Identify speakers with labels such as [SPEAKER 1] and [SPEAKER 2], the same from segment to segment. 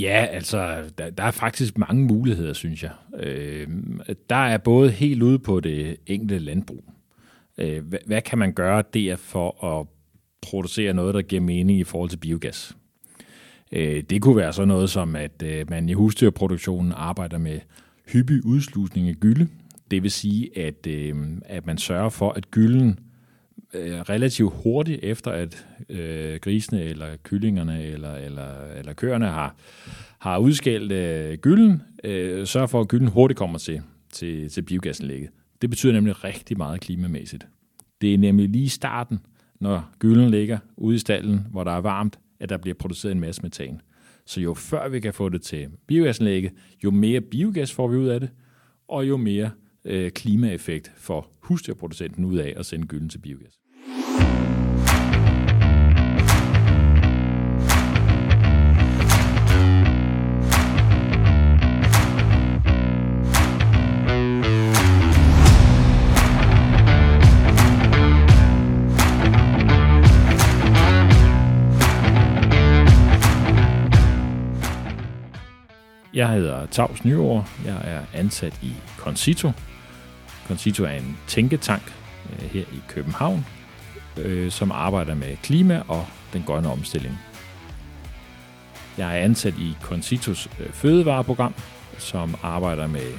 [SPEAKER 1] Ja, altså, der, der er faktisk mange muligheder, synes jeg. Øh, der er både helt ude på det enkelte landbrug. Øh, hvad, hvad kan man gøre der for at producere noget, der giver mening i forhold til biogas? Øh, det kunne være sådan noget som, at øh, man i husdyrproduktionen arbejder med hyppig udslusning af gylde. Det vil sige, at, øh, at man sørger for, at gylden øh, relativt hurtigt efter, at øh, grisene eller kyllingerne eller, eller, eller køerne har, har udskældt øh, gylden, øh, sørge for, at gylden hurtigt kommer til, til, til biogasanlægget. Det betyder nemlig rigtig meget klimamæssigt. Det er nemlig lige starten, når gylden ligger ude i stallen, hvor der er varmt, at der bliver produceret en masse metan. Så jo før vi kan få det til biogasanlægget, jo mere biogas får vi ud af det, og jo mere øh, klimaeffekt får husdyrproducenten ud af at sende gylden til biogas. Jeg hedder Tavs Nyår. Jeg er ansat i Concito. Concito er en tænketank øh, her i København, øh, som arbejder med klima og den grønne omstilling. Jeg er ansat i Concitos øh, fødevareprogram, som arbejder med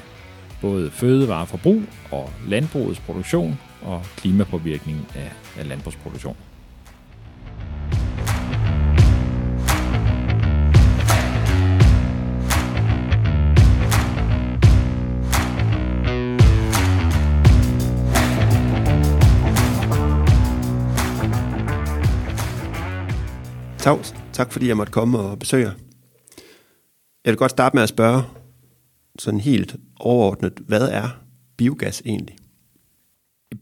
[SPEAKER 1] både fødevareforbrug og landbrugets produktion og klimapåvirkning af landbrugsproduktion.
[SPEAKER 2] Tavs, tak fordi jeg måtte komme og besøge jer. Jeg vil godt starte med at spørge, sådan helt overordnet, hvad er biogas egentlig?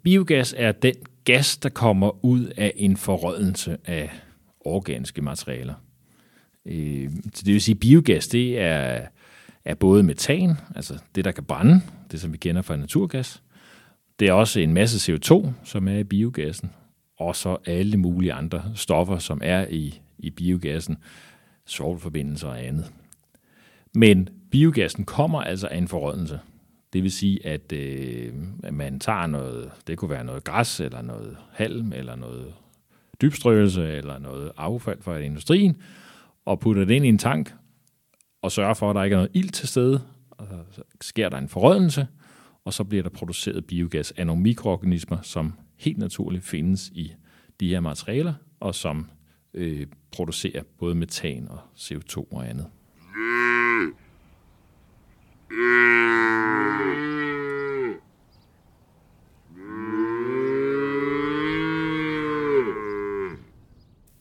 [SPEAKER 1] Biogas er den gas, der kommer ud af en forrådnelse af organiske materialer. Øh, så det vil sige, at biogas det er, er både metan, altså det, der kan brænde, det som vi kender fra naturgas. Det er også en masse CO2, som er i biogassen, og så alle mulige andre stoffer, som er i i biogassen, svovlforbindelser og andet. Men biogassen kommer altså af en forrådnelse. Det vil sige, at, øh, at man tager noget, det kunne være noget græs, eller noget halm, eller noget dybstrøgelse, eller noget affald fra industrien, og putter det ind i en tank, og sørger for, at der ikke er noget ild til stede, og så sker der en forrådnelse, og så bliver der produceret biogas af nogle mikroorganismer, som helt naturligt findes i de her materialer, og som øh, producere både metan og CO2 og andet.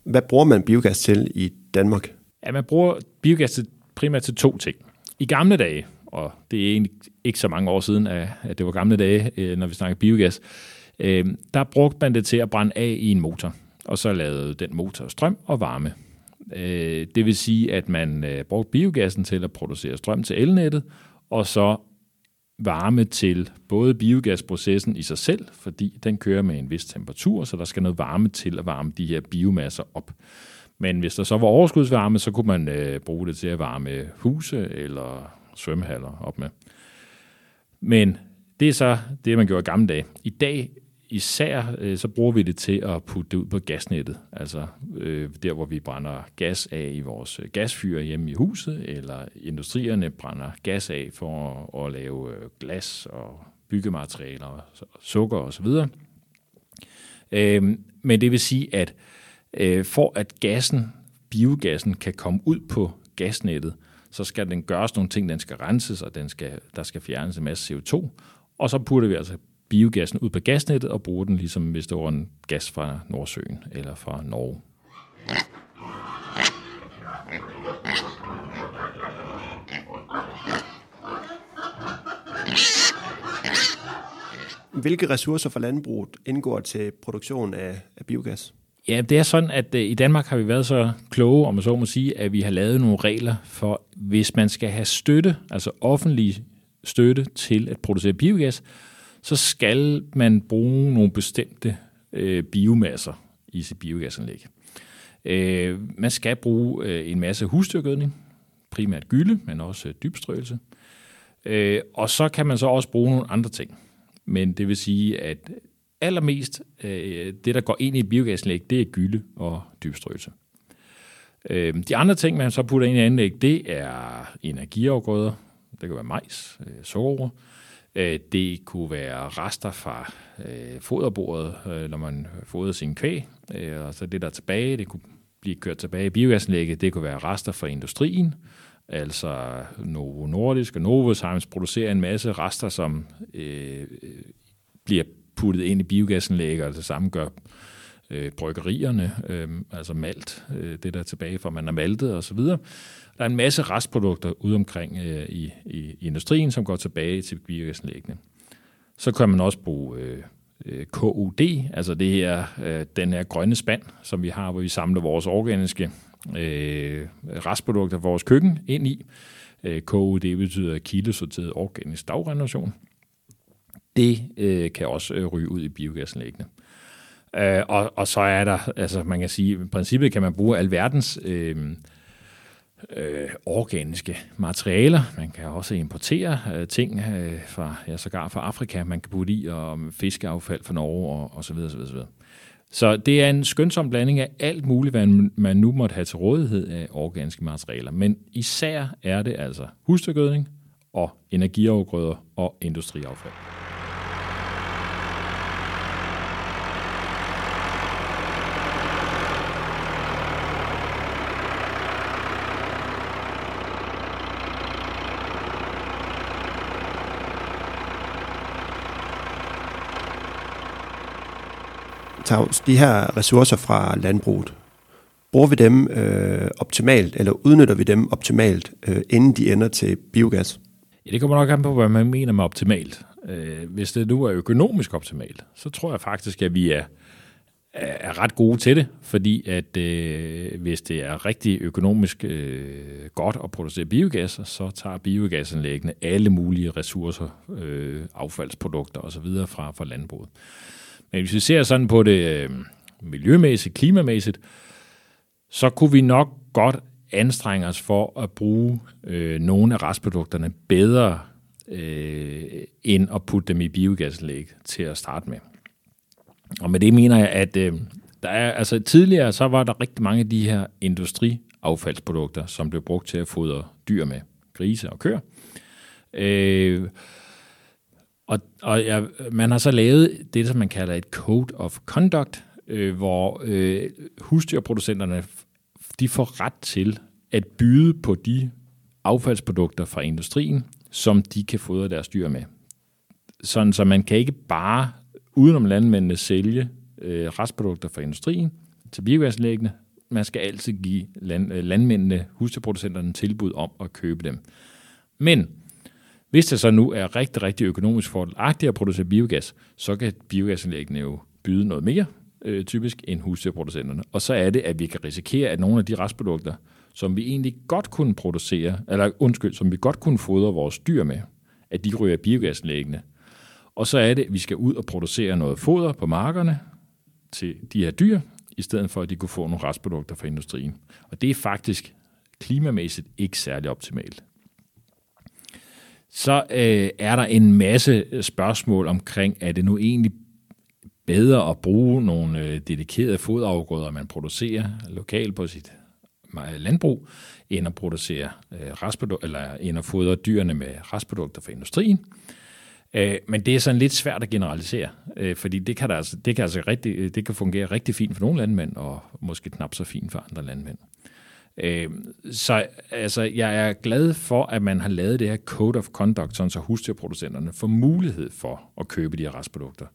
[SPEAKER 2] Hvad bruger man biogas til i Danmark?
[SPEAKER 1] Ja, man bruger biogas til, primært til to ting. I gamle dage, og det er egentlig ikke så mange år siden, at det var gamle dage, øh, når vi snakker biogas, øh, der brugte man det til at brænde af i en motor og så lavede den motor strøm og varme. Øh, det vil sige, at man øh, brugte biogassen til at producere strøm til elnettet, og så varme til både biogasprocessen i sig selv, fordi den kører med en vis temperatur, så der skal noget varme til at varme de her biomasser op. Men hvis der så var overskudsvarme, så kunne man øh, bruge det til at varme huse eller svømmehaller op med. Men det er så det, man gjorde i gamle dage. I dag især øh, så bruger vi det til at putte det ud på gasnettet, altså øh, der, hvor vi brænder gas af i vores øh, gasfyr hjemme i huset, eller industrierne brænder gas af for at, at lave øh, glas og byggematerialer, sukker osv. Øh, men det vil sige, at øh, for at gassen, biogassen, kan komme ud på gasnettet, så skal den gøres nogle ting, den skal renses, og den skal, der skal fjernes en masse CO2, og så putter vi altså biogassen ud på gasnettet og bruge den, ligesom hvis det var en gas fra Nordsøen eller fra Norge.
[SPEAKER 2] Hvilke ressourcer fra landbruget indgår til produktion af, af biogas?
[SPEAKER 1] Ja, det er sådan, at uh, i Danmark har vi været så kloge, om man så må sige, at vi har lavet nogle regler for, hvis man skal have støtte, altså offentlig støtte til at producere biogas, så skal man bruge nogle bestemte øh, biomasser i sit biogasanlæg. Øh, man skal bruge øh, en masse husdyrgødning. primært gylde, men også øh, dybstrøelse. Øh, og så kan man så også bruge nogle andre ting. Men det vil sige, at allermest øh, det, der går ind i et biogasanlæg, det er gylde og dybstrøelse. Øh, de andre ting, man så putter ind i anlæg, det er energiafgrøder. Det kan være majs, øh, sukkerroer. Øh, Øh, det kunne være rester fra øh, foderbordet, øh, når man fodrer sin kvæg. Øh, og så det der er tilbage, det kunne blive kørt tilbage i biogasanlægget. Det kunne være rester fra industrien. Altså Novo Nordisk og Novozymes producerer en masse rester, som øh, øh bliver puttet ind i biogasanlæg, og det samme gør øh, bryggerierne, øh, altså malt, øh, det der er tilbage fra, man har maltet osv. Der er en masse restprodukter ude omkring øh, i, i, industrien, som går tilbage til biogasanlæggene. Så kan man også bruge øh, øh KUD, altså det her, øh, den her grønne spand, som vi har, hvor vi samler vores organiske øh, restprodukter fra vores køkken ind i. Øh, KUD betyder kildesorteret organisk dagrenovation. Det øh, kan også øh, ryge ud i biogasanlæggene. Øh, Øh, og, og så er der, altså man kan sige, i princippet kan man bruge alverdens øh, øh, organiske materialer. Man kan også importere øh, ting øh, fra, ja, sågar fra Afrika, man kan putte i, og fiskeaffald fra Norge og, og så videre, så videre, så videre. Så det er en skønsom blanding af alt muligt, hvad man nu måtte have til rådighed af organiske materialer. Men især er det altså husdyrgødning og energiafgrøder og industriaffald.
[SPEAKER 2] Claus, de her ressourcer fra landbruget, bruger vi dem øh, optimalt, eller udnytter vi dem optimalt, øh, inden de ender til biogas?
[SPEAKER 1] Ja, det kommer nok an på, hvad man mener med optimalt. Øh, hvis det nu er økonomisk optimalt, så tror jeg faktisk, at vi er, er ret gode til det, fordi at øh, hvis det er rigtig økonomisk øh, godt at producere biogas, så tager biogasanlæggene alle mulige ressourcer, øh, affaldsprodukter osv. fra, fra landbruget. Men hvis vi ser sådan på det øh, miljømæssigt, klimamæssigt, så kunne vi nok godt anstrenge os for at bruge øh, nogle af restprodukterne bedre, øh, end at putte dem i biogasanlæg til at starte med. Og med det mener jeg, at øh, der er, altså tidligere så var der rigtig mange af de her industriaffaldsprodukter, som blev brugt til at fodre dyr med, grise og køer. Øh, og, og ja, man har så lavet det, som man kalder et Code of Conduct, øh, hvor øh, husdyrproducenterne de får ret til at byde på de affaldsprodukter fra industrien, som de kan fodre deres dyr med. Sådan, så man kan ikke bare udenom landmændene sælge øh, restprodukter fra industrien til biogasanlæggene. Man skal altid give land, øh, landmændene, husdyrproducenterne, tilbud om at købe dem. Men hvis det så nu er rigtig, rigtig økonomisk fordelagtigt at producere biogas, så kan biogasanlæggene jo byde noget mere, øh, typisk, end husdyrproducenterne. Og så er det, at vi kan risikere, at nogle af de restprodukter, som vi egentlig godt kunne producere, eller undskyld, som vi godt kunne fodre vores dyr med, at de ryger biogasanlæggene. Og så er det, at vi skal ud og producere noget foder på markerne til de her dyr, i stedet for, at de kunne få nogle restprodukter fra industrien. Og det er faktisk klimamæssigt ikke særlig optimalt så øh, er der en masse øh, spørgsmål omkring, er det nu egentlig bedre at bruge nogle øh, dedikerede fodafgrøder, man producerer lokalt på sit landbrug, end at producere øh, restprodukter, eller end at fodre dyrene med restprodukter fra industrien. Øh, men det er sådan lidt svært at generalisere, øh, fordi det kan, der altså, det, kan altså rigtig, øh, det kan fungere rigtig fint for nogle landmænd, og måske knap så fint for andre landmænd. Øh, så altså, jeg er glad for, at man har lavet det her Code of Conduct, sådan så husdyrproducenterne får mulighed for at købe de her restprodukter.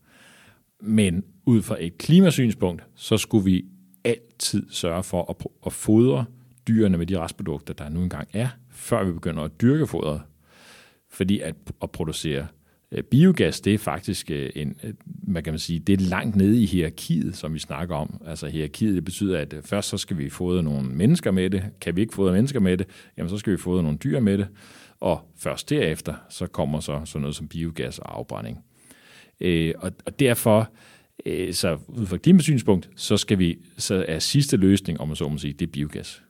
[SPEAKER 1] Men ud fra et klimasynspunkt, så skulle vi altid sørge for at, at fodre dyrene med de restprodukter, der nu engang er, før vi begynder at dyrke fodret. Fordi at, at producere Øh, biogas, det er faktisk øh, en, øh, man kan sige, det er langt nede i hierarkiet, som vi snakker om. Altså hierarkiet, det betyder, at først så skal vi fodre nogle mennesker med det. Kan vi ikke fodre mennesker med det, jamen så skal vi fodre nogle dyr med det. Og først derefter, så kommer så sådan noget som biogas og afbrænding. og, og derfor, så ud fra klimasynspunkt, så skal vi, så er sidste løsning, om man så må sige, det er biogas.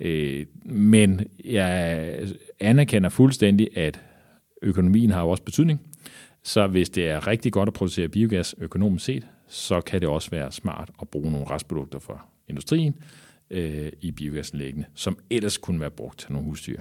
[SPEAKER 1] Øh, men jeg anerkender fuldstændig, at økonomien har jo også betydning. Så hvis det er rigtig godt at producere biogas økonomisk set, så kan det også være smart at bruge nogle restprodukter fra industrien øh, i biogasanlæggene, som ellers kunne være brugt til nogle husdyr.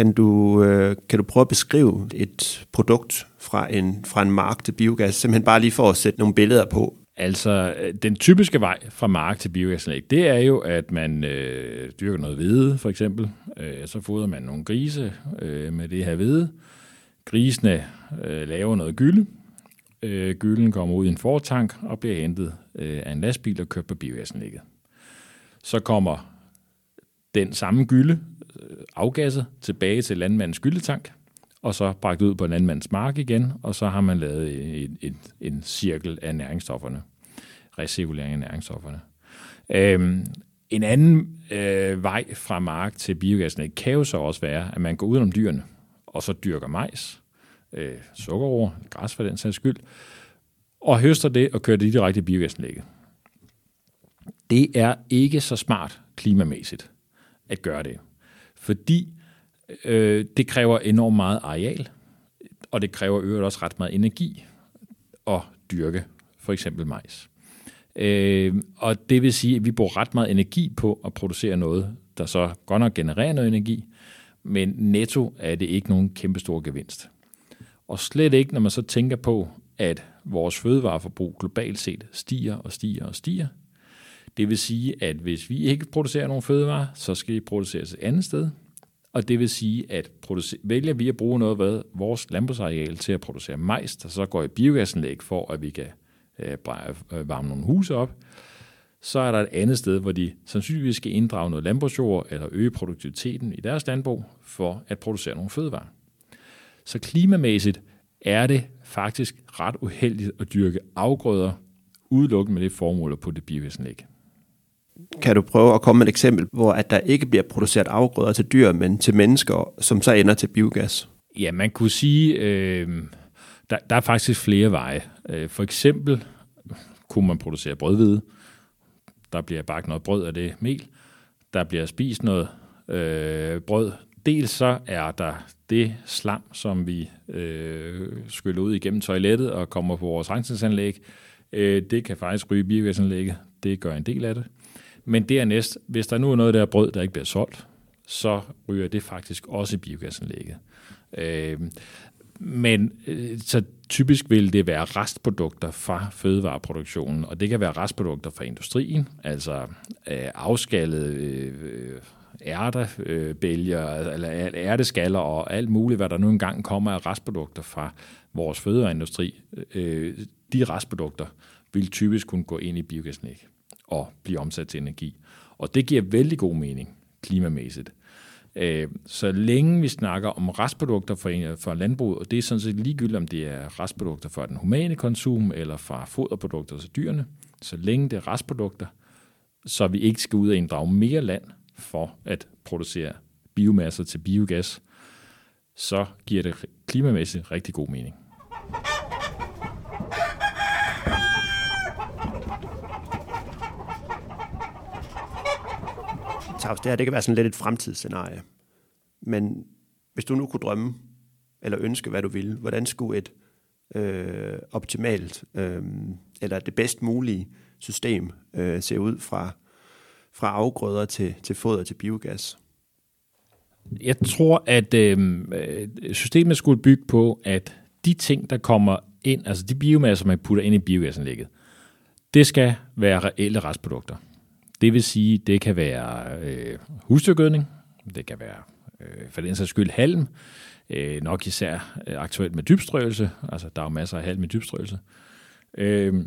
[SPEAKER 2] Kan du, øh, kan du prøve at beskrive et produkt fra en, fra en mark til biogas, simpelthen bare lige for at sætte nogle billeder på?
[SPEAKER 1] Altså, øh, den typiske vej fra mark til biogasanlæg, det er jo, at man øh, dyrker noget hvede, for eksempel. Øh, så fodrer man nogle grise øh, med det her hvede. Grisene øh, laver noget gylde. Øh, gylden kommer ud i en fortank og bliver hentet øh, af en lastbil og kørt på biogasanlægget. Så kommer den samme gylde Øh, afgasset tilbage til landmandens skyldetank, og så bragt ud på landmandens mark igen, og så har man lavet en, en, en cirkel af næringsstofferne, recirkulering af næringsstofferne. Øhm, en anden øh, vej fra mark til biogasen kan jo så også være, at man går ud om dyrene, og så dyrker majs, øh, sukkerroer, græs for den sags skyld, og høster det og kører det direkte i biogasanlægget. Det er ikke så smart klimamæssigt at gøre det fordi øh, det kræver enormt meget areal, og det kræver øvrigt også ret meget energi at dyrke for eksempel majs. Øh, og det vil sige, at vi bruger ret meget energi på at producere noget, der så godt nok genererer noget energi, men netto er det ikke nogen kæmpestor gevinst. Og slet ikke, når man så tænker på, at vores fødevareforbrug globalt set stiger og stiger og stiger, det vil sige, at hvis vi ikke producerer nogen fødevarer, så skal de produceres et andet sted. Og det vil sige, at vælger vi at bruge noget af vores landbrugsareal til at producere majs, der så går i biogasanlæg for, at vi kan øh, øh, varme nogle huse op, så er der et andet sted, hvor de sandsynligvis skal inddrage noget landbrugsjord eller øge produktiviteten i deres landbrug for at producere nogle fødevarer. Så klimamæssigt er det faktisk ret uheldigt at dyrke afgrøder udelukkende med det formål at putte biogasanlæg.
[SPEAKER 2] Kan du prøve at komme med et eksempel, hvor at der ikke bliver produceret afgrøder til dyr, men til mennesker, som så ender til biogas?
[SPEAKER 1] Ja, man kunne sige, øh, der, der er faktisk flere veje. Øh, for eksempel kunne man producere brødhvide. Der bliver bagt noget brød af det mel. Der bliver spist noget øh, brød. Dels så er der det slam, som vi øh, skyller ud igennem toilettet og kommer på vores rensningsanlæg. Øh, det kan faktisk ryge biogasanlægget. Det gør en del af det. Men dernæst, hvis der nu er noget der brød, der ikke bliver solgt, så ryger det faktisk også i biogasanlægget. Øhm, øh, men så typisk vil det være restprodukter fra fødevareproduktionen, og det kan være restprodukter fra industrien, altså øh, afskallede øh, øh ærtebælger, eller ærteskaller og alt muligt, hvad der nu engang kommer af restprodukter fra vores fødevareindustri. Øh, de restprodukter vil typisk kunne gå ind i biogasanlæg og blive omsat til energi. Og det giver vældig god mening klimamæssigt. Øh, så længe vi snakker om restprodukter for, landbruget, og det er sådan set ligegyldigt, om det er restprodukter fra den humane konsum eller fra foderprodukter til dyrene, så længe det er restprodukter, så vi ikke skal ud og inddrage mere land for at producere biomasser til biogas, så giver det klimamæssigt rigtig god mening.
[SPEAKER 2] Tavs, det her det kan være sådan lidt et fremtidsscenarie. Men hvis du nu kunne drømme, eller ønske, hvad du ville, hvordan skulle et øh, optimalt, øh, eller det bedst mulige system øh, se ud fra, fra afgrøder til, til foder til biogas?
[SPEAKER 1] Jeg tror, at øh, systemet skulle bygge på, at de ting, der kommer ind, altså de biomasser, man putter ind i biogasanlægget, det skal være reelle restprodukter. Det vil sige, det kan være øh, husdyrgødning, det kan være øh, for den sags skyld halm, øh, nok især øh, aktuelt med dybstrøelse, altså der er jo masser af halm i dybstrøelse. Øh,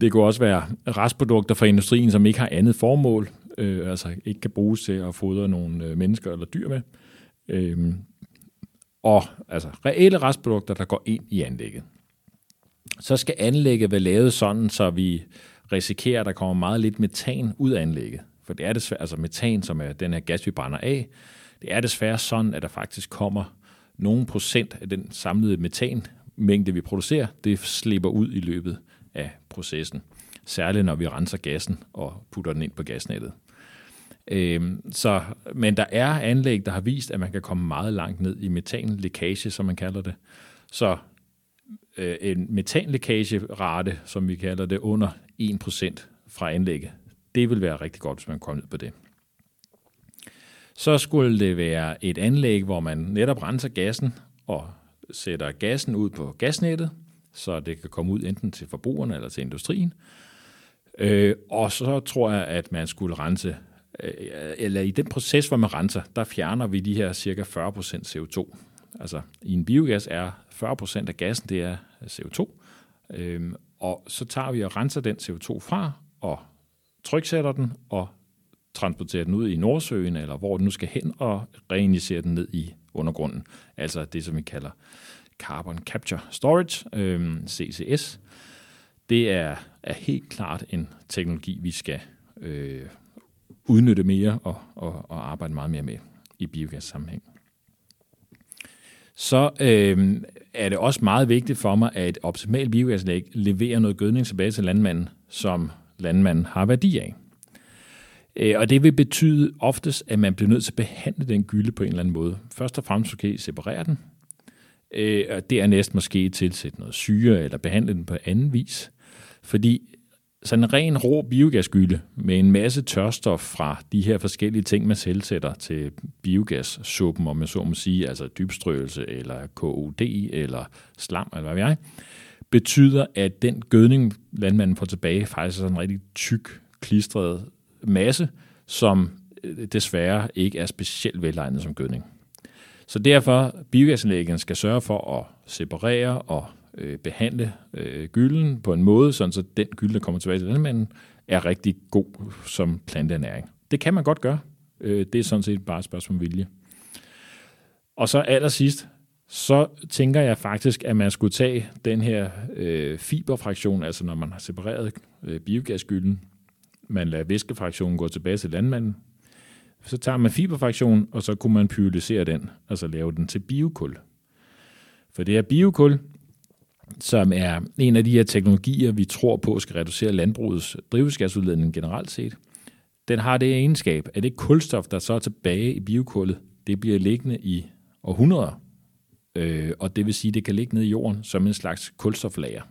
[SPEAKER 1] det kunne også være restprodukter fra industrien, som ikke har andet formål, øh, altså ikke kan bruges til at fodre nogle øh, mennesker eller dyr med. Øh, og altså reelle restprodukter, der går ind i anlægget. Så skal anlægget være lavet sådan, så vi risikerer, at der kommer meget lidt metan ud af anlægget. For det er desværre, altså metan, som er den her gas, vi brænder af, det er desværre sådan, at der faktisk kommer nogle procent af den samlede metanmængde, vi producerer, det slipper ud i løbet af processen. Særligt når vi renser gassen og putter den ind på gasnettet. Øhm, så, men der er anlæg, der har vist, at man kan komme meget langt ned i metanlækage, som man kalder det. Så øh, en metanlækagerate, som vi kalder det, under 1% fra anlægget, det vil være rigtig godt, hvis man kommer ned på det. Så skulle det være et anlæg, hvor man netop renser gassen og sætter gassen ud på gasnettet, så det kan komme ud enten til forbrugerne eller til industrien. Øh, og så tror jeg, at man skulle rense, øh, eller i den proces, hvor man renser, der fjerner vi de her cirka 40% CO2. Altså i en biogas er 40% af gassen, det er øh, CO2. Øhm, og så tager vi og renser den CO2 fra og tryksætter den og transporterer den ud i Nordsøen, eller hvor den nu skal hen, og reinjicerer den ned i undergrunden. Altså det, som vi kalder Carbon Capture Storage, øhm, CCS. Det er, er helt klart en teknologi, vi skal øh, udnytte mere og, og, og arbejde meget mere med i biogas-sammenhæng. Så øh, er det også meget vigtigt for mig, at et optimalt biogasanlæg leverer noget gødning tilbage til landmanden, som landmanden har værdi af. Øh, og det vil betyde oftest, at man bliver nødt til at behandle den gylde på en eller anden måde. Først og fremmest måske separere den, øh, og dernæst måske tilsætte noget syre eller behandle den på anden vis. Fordi sådan en ren rå biogasgylde med en masse tørstof fra de her forskellige ting, man tilsætter til biogassuppen, om man så må sige, altså dybstrøelse eller KOD eller slam eller hvad ved jeg, betyder, at den gødning, landmanden får tilbage, faktisk er sådan en rigtig tyk, klistret masse, som øh, desværre ikke er specielt velegnet som gødning. Så derfor, biogasanlæggen skal sørge for at separere og øh, behandle øh, gylden på en måde, sådan så den gylde, der kommer tilbage til landmanden, er rigtig god som planteernæring. Det kan man godt gøre. Øh, det er sådan set bare et spørgsmål om vilje. Og så allersidst, så tænker jeg faktisk, at man skulle tage den her øh, fiberfraktion, altså når man har separeret øh, biogasgylden, man lader væskefraktionen gå tilbage til landmanden, så tager man fiberfraktionen, og så kunne man pyrolysere den, altså lave den til biokul. For det er biokul, som er en af de her teknologier, vi tror på skal reducere landbrugets drivhusgasudledning generelt set. Den har det egenskab, at det kulstof, der så er tilbage i biokullet, det bliver liggende i århundreder. Øh, og det vil sige, at det kan ligge nede i jorden som en slags kulstoflager.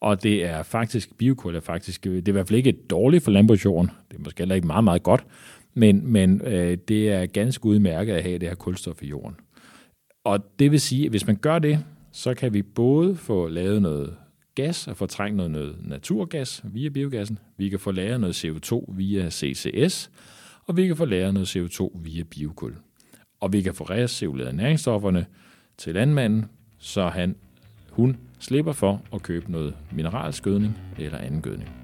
[SPEAKER 1] Og det er faktisk, biokul er faktisk, øh, det er i hvert fald ikke dårligt for landbrugsjorden. Det er måske heller ikke meget, meget godt. Men, men øh, det er ganske udmærket at have det her kulstof i jorden. Og det vil sige, at hvis man gør det, så kan vi både få lavet noget gas og fortrænge noget, noget naturgas via biogassen. Vi kan få lavet noget CO2 via CCS, og vi kan få lavet noget CO2 via biokul. Og vi kan få recirkuleret næringsstofferne til landmanden, så han, hun slipper for at købe noget mineralskødning eller anden gødning.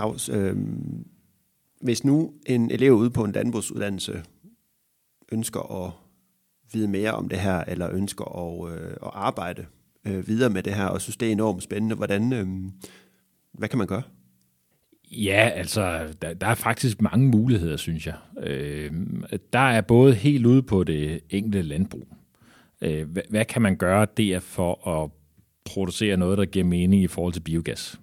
[SPEAKER 2] Claus, øh, hvis nu en elev ude på en landbrugsuddannelse ønsker at vide mere om det her, eller ønsker at, øh, at arbejde øh, videre med det her, og synes, det er enormt spændende, hvordan, øh, hvad kan man gøre?
[SPEAKER 1] Ja, altså, der, der er faktisk mange muligheder, synes jeg. Øh, der er både helt ude på det enkelte landbrug. Øh, hvad, hvad kan man gøre der for at producere noget, der giver mening i forhold til biogas?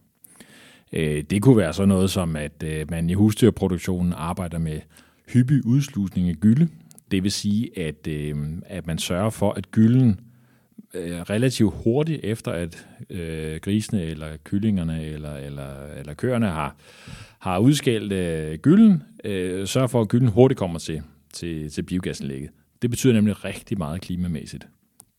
[SPEAKER 1] Øh, det kunne være sådan noget som, at øh, man i husdyrproduktionen arbejder med hyppig udslusning af gylde. Det vil sige, at, øh, at man sørger for, at gylden relativt hurtigt efter, at øh, grisene eller kyllingerne eller, eller, eller køerne har, har udskældt øh, gylden, øh, sørger for, at gylden hurtigt kommer til, til, til biogasanlægget. Det betyder nemlig rigtig meget klimamæssigt.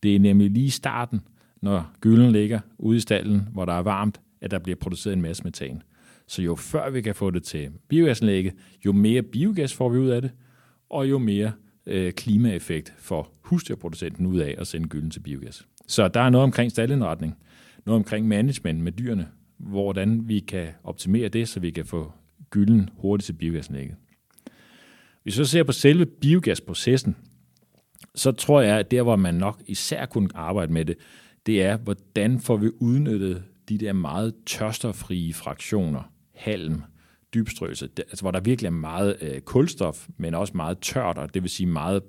[SPEAKER 1] Det er nemlig lige starten, når gylden ligger ude i stallen, hvor der er varmt, at der bliver produceret en masse metan. Så jo før vi kan få det til biogasanlægget, jo mere biogas får vi ud af det, og jo mere øh, klimaeffekt får husdyrproducenten ud af at sende gylden til biogas. Så der er noget omkring staldindretning, noget omkring management med dyrene, hvordan vi kan optimere det, så vi kan få gylden hurtigt til biogasanlægget. Hvis vi så ser på selve biogasprocessen, så tror jeg, at der, hvor man nok især kunne arbejde med det, det er, hvordan får vi udnyttet de der meget tørstofrie fraktioner, halm, dybstrøelse, altså hvor der virkelig er meget øh, kulstof, men også meget tørt, og det vil sige meget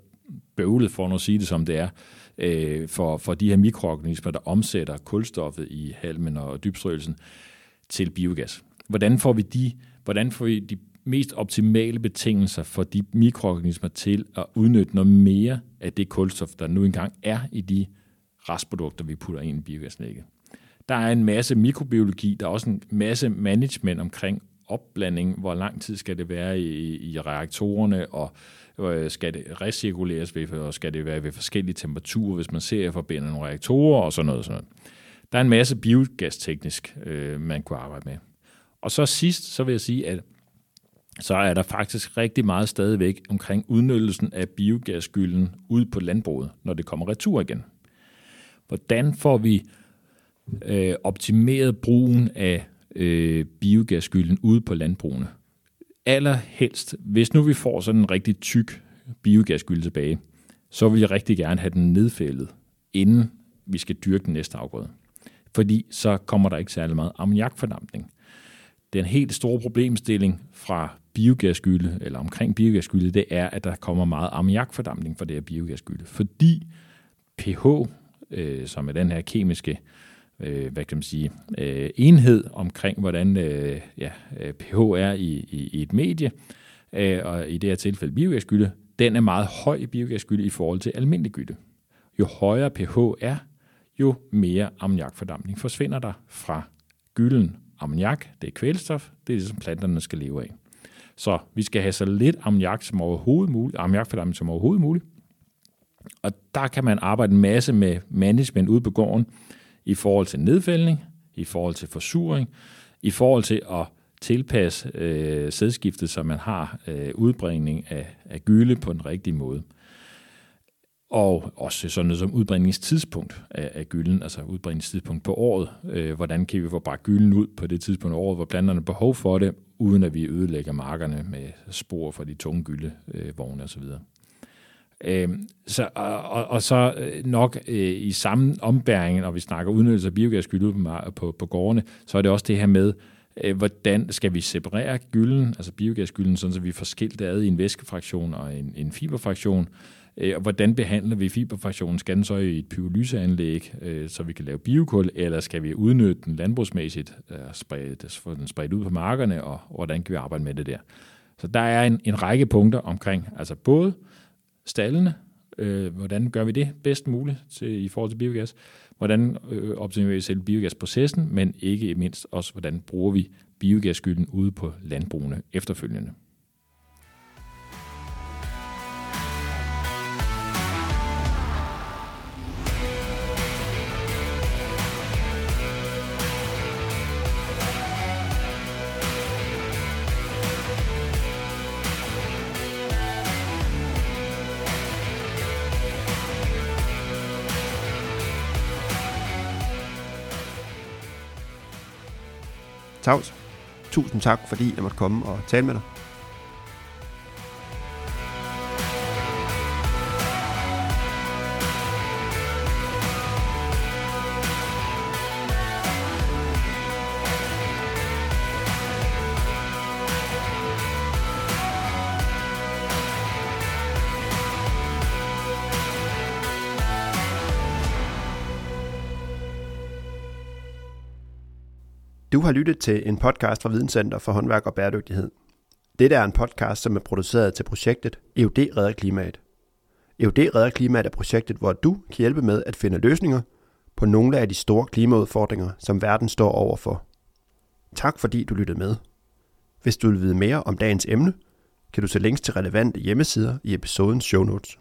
[SPEAKER 1] bøvlet, for at sige det som det er, øh, for, for de her mikroorganismer, der omsætter kulstoffet i halmen og dybstrøgelsen til biogas. Hvordan får vi de, hvordan får vi de mest optimale betingelser for de mikroorganismer til at udnytte noget mere af det kulstof, der nu engang er i de restprodukter, vi putter ind i biogasnækket. Der er en masse mikrobiologi, der er også en masse management omkring opblanding, hvor lang tid skal det være i, i reaktorerne, og øh, skal det recirkuleres ved, og skal det være ved forskellige temperaturer, hvis man ser forbinder nogle reaktorer og sådan noget. Sådan noget. Der er en masse biogasteknisk, øh, man kunne arbejde med. Og så sidst, så vil jeg sige, at så er der faktisk rigtig meget stadigvæk omkring udnyttelsen af biogasgylden ud på landbruget, når det kommer retur igen. Hvordan får vi øh, optimeret brugen af øh, biogasgylden ude på landbrugene? Allerhelst, hvis nu vi får sådan en rigtig tyk biogasgylde tilbage, så vil jeg rigtig gerne have den nedfældet, inden vi skal dyrke den næste afgrøde. Fordi så kommer der ikke særlig meget ammoniakfordampning. Den helt store problemstilling fra biogasgylde, eller omkring biogasgylde, det er, at der kommer meget ammoniakfordampning fra det her biogasgylde. Fordi pH, øh, som er den her kemiske øh, Øh, hvad kan man sige, øh, enhed omkring, hvordan øh, ja, øh, pH er i, i, i et medie, øh, og i det her tilfælde biogasgylde, den er meget høj i biogasgylde i forhold til almindelig gylde. Jo højere pH er, jo mere ammoniakfordampning forsvinder der fra gylden. Ammoniak, det er kvælstof, det er det, som planterne skal leve af. Så vi skal have så lidt ammoniak som overhovedet muligt, ammoniakfordampning som overhovedet muligt. Og der kan man arbejde en masse med management ude på gården i forhold til nedfældning, i forhold til forsuring, i forhold til at tilpasse øh, sædskiftet, så man har øh, udbringning af, af gylde på den rigtige måde. Og også sådan noget som udbringningstidspunkt af, af gylden, altså udbringningstidspunkt på året. Øh, hvordan kan vi få bare gylden ud på det tidspunkt af året, hvor planterne har behov for det, uden at vi ødelægger markerne med spor fra de tunge gyldevogne osv. Øh, så, og, og så øh, nok øh, i samme ombæring, når vi snakker udnyttelse af biogasgyld på, på, på gårdene, så er det også det her med, øh, hvordan skal vi separere gylden, altså biogasgylden, sådan så vi får skilt det ad i en væskefraktion og en, en fiberfraktion, øh, og hvordan behandler vi fiberfraktionen? Skal den så i et pyrolyseanlæg, øh, så vi kan lave biokul, eller skal vi udnytte den landbrugsmæssigt, øh, spredt, få den spredt ud på markerne, og hvordan kan vi arbejde med det der? Så der er en, en række punkter omkring, altså både stallene, øh, hvordan gør vi det bedst muligt til, i forhold til biogas, hvordan øh, optimerer vi selv biogasprocessen, men ikke mindst også, hvordan bruger vi biogasskylden ude på landbrugene efterfølgende.
[SPEAKER 2] Tavs, tusind tak, fordi jeg måtte komme og tale med dig. Du har lyttet til en podcast fra Videnscenter for håndværk og bæredygtighed. Dette er en podcast, som er produceret til projektet EUD Redder Klimaet. EUD redder klimaet er projektet, hvor du kan hjælpe med at finde løsninger på nogle af de store klimaudfordringer, som verden står overfor. Tak fordi du lyttede med. Hvis du vil vide mere om dagens emne, kan du se links til relevante hjemmesider i episodens show notes.